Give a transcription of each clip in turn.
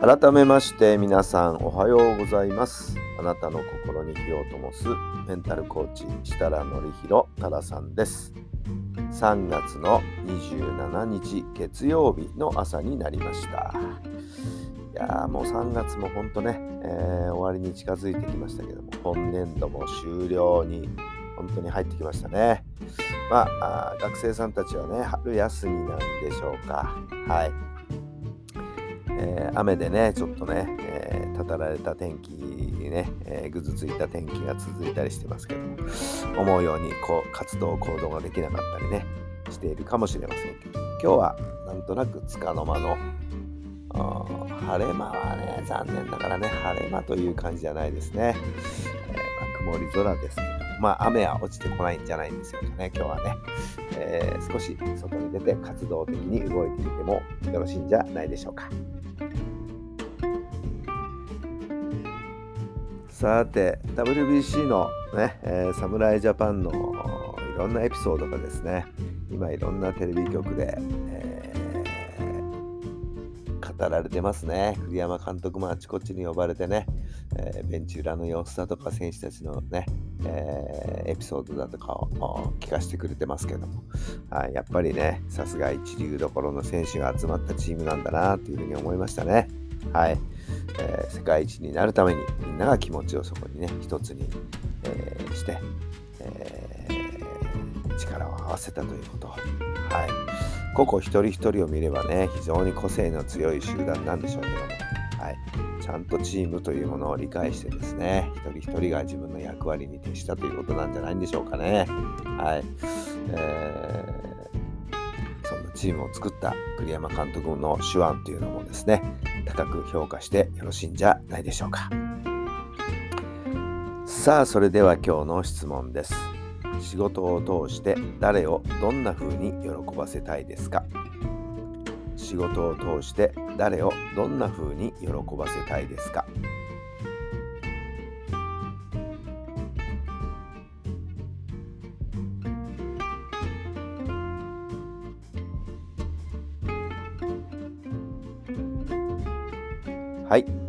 改めまして皆さんおはようございます。あなたの心に火を灯すメンタルコーチ設楽範弘太良さんです。3月の27日月曜日の朝になりました。いやーもう3月も本当ね、えー、終わりに近づいてきましたけども今年度も終了に本当に入ってきましたね。まあ学生さんたちはね春休みなんでしょうか。はい。えー、雨でね、ちょっとね、えー、たたられた天気にね、えー、ぐずついた天気が続いたりしてますけども、思うようにこう活動、行動ができなかったりね、しているかもしれませんけど、今日はなんとなくつかの間の晴れ間はね、残念ながらね、晴れ間という感じじゃないですね。えー、まあ、曇り空ですけど、まあ、雨は落ちてこないんじゃないんですよね、今日はね、えー、少し外に出て活動的に動いてみてもよろしいんじゃないでしょうか。さて WBC のね、えー、侍ジャパンのいろんなエピソードがですね今いろんなテレビ局で、えー、語られてますね。栗山監督もあちこちに呼ばれてね、えー、ベンチ裏の様子だとか選手たちのね、えー、エピソードだとかを聞かせてくれてますけども、はい、やっぱりねさすが一流どころの選手が集まったチームなんだなというふうに思いましたね。はい。えー、世界一になるためにみんなが気持ちをそこにね一つに、えー、して、えー、力を合わせたということ。はい。個々一人一人を見ればね非常に個性の強い集団なんでしょうけども、はい、ちゃんとチームというものを理解してですね一人一人が自分の役割に徹したということなんじゃないんでしょうかね。はい、えー、チームを作った栗山監督の手腕というのもですね高く評価してよろしいんじゃないでしょうか。さあそれでは今日の質問です。仕事を通して誰をどんな風に喜ばせたいですか？仕事を通して誰をどんな風に喜ばせたいですか？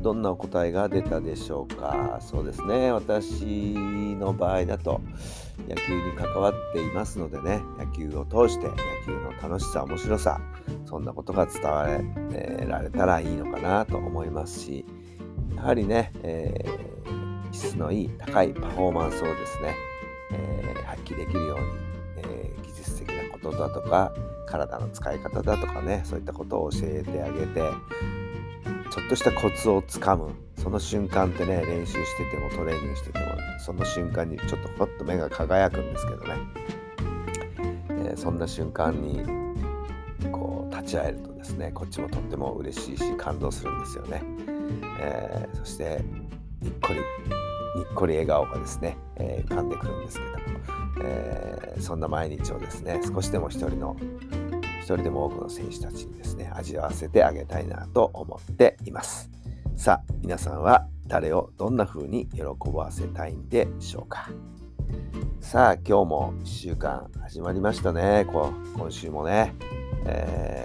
どんなお答えが出たでしょうか？そうですね、私の場合だと野球に関わっていますのでね、野球を通して野球の楽しさ、面白さ、そんなことが伝わられたらいいのかなと思いますし、やはりね、えー、質のいい高いパフォーマンスをですね、えー、発揮できるように、えー、技術的なことだとか、体の使い方だとかね、そういったことを教えてあげて、ちょっとしたコツをつかむ。その瞬間ってね練習しててもトレーニングしててもその瞬間にちょっとほっと目が輝くんですけどね、えー、そんな瞬間にこう立ち会えるとですねこっちもとっても嬉しいし感動するんですよね、えー、そしてにっこりにっこり笑顔がですね、えー、浮かんでくるんですけども、えー、そんな毎日をですね少しでも一人の人でも多くの選手たちにですね、味わわせてあげたいなと思っています。さあ、皆さんは誰をどんな風に喜ばせたいんでしょうか。さあ、今日も1週間始まりましたね。こう今週もね。え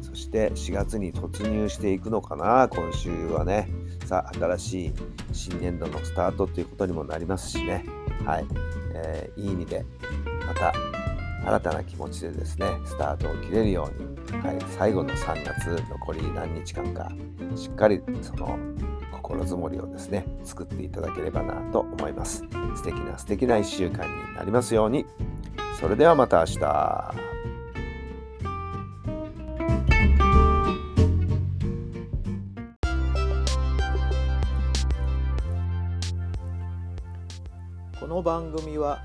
ー、そして4月に突入していくのかな、今週はね。さあ、新しい新年度のスタートということにもなりますしね。はい。えー、いい意味で、また新たな気持ちでですねスタートを切れるように、はい、最後の3月残り何日間かしっかりその心づもりをですね作っていただければなと思います。素敵な素敵な1週間になりますように。それではまた明日。この番組は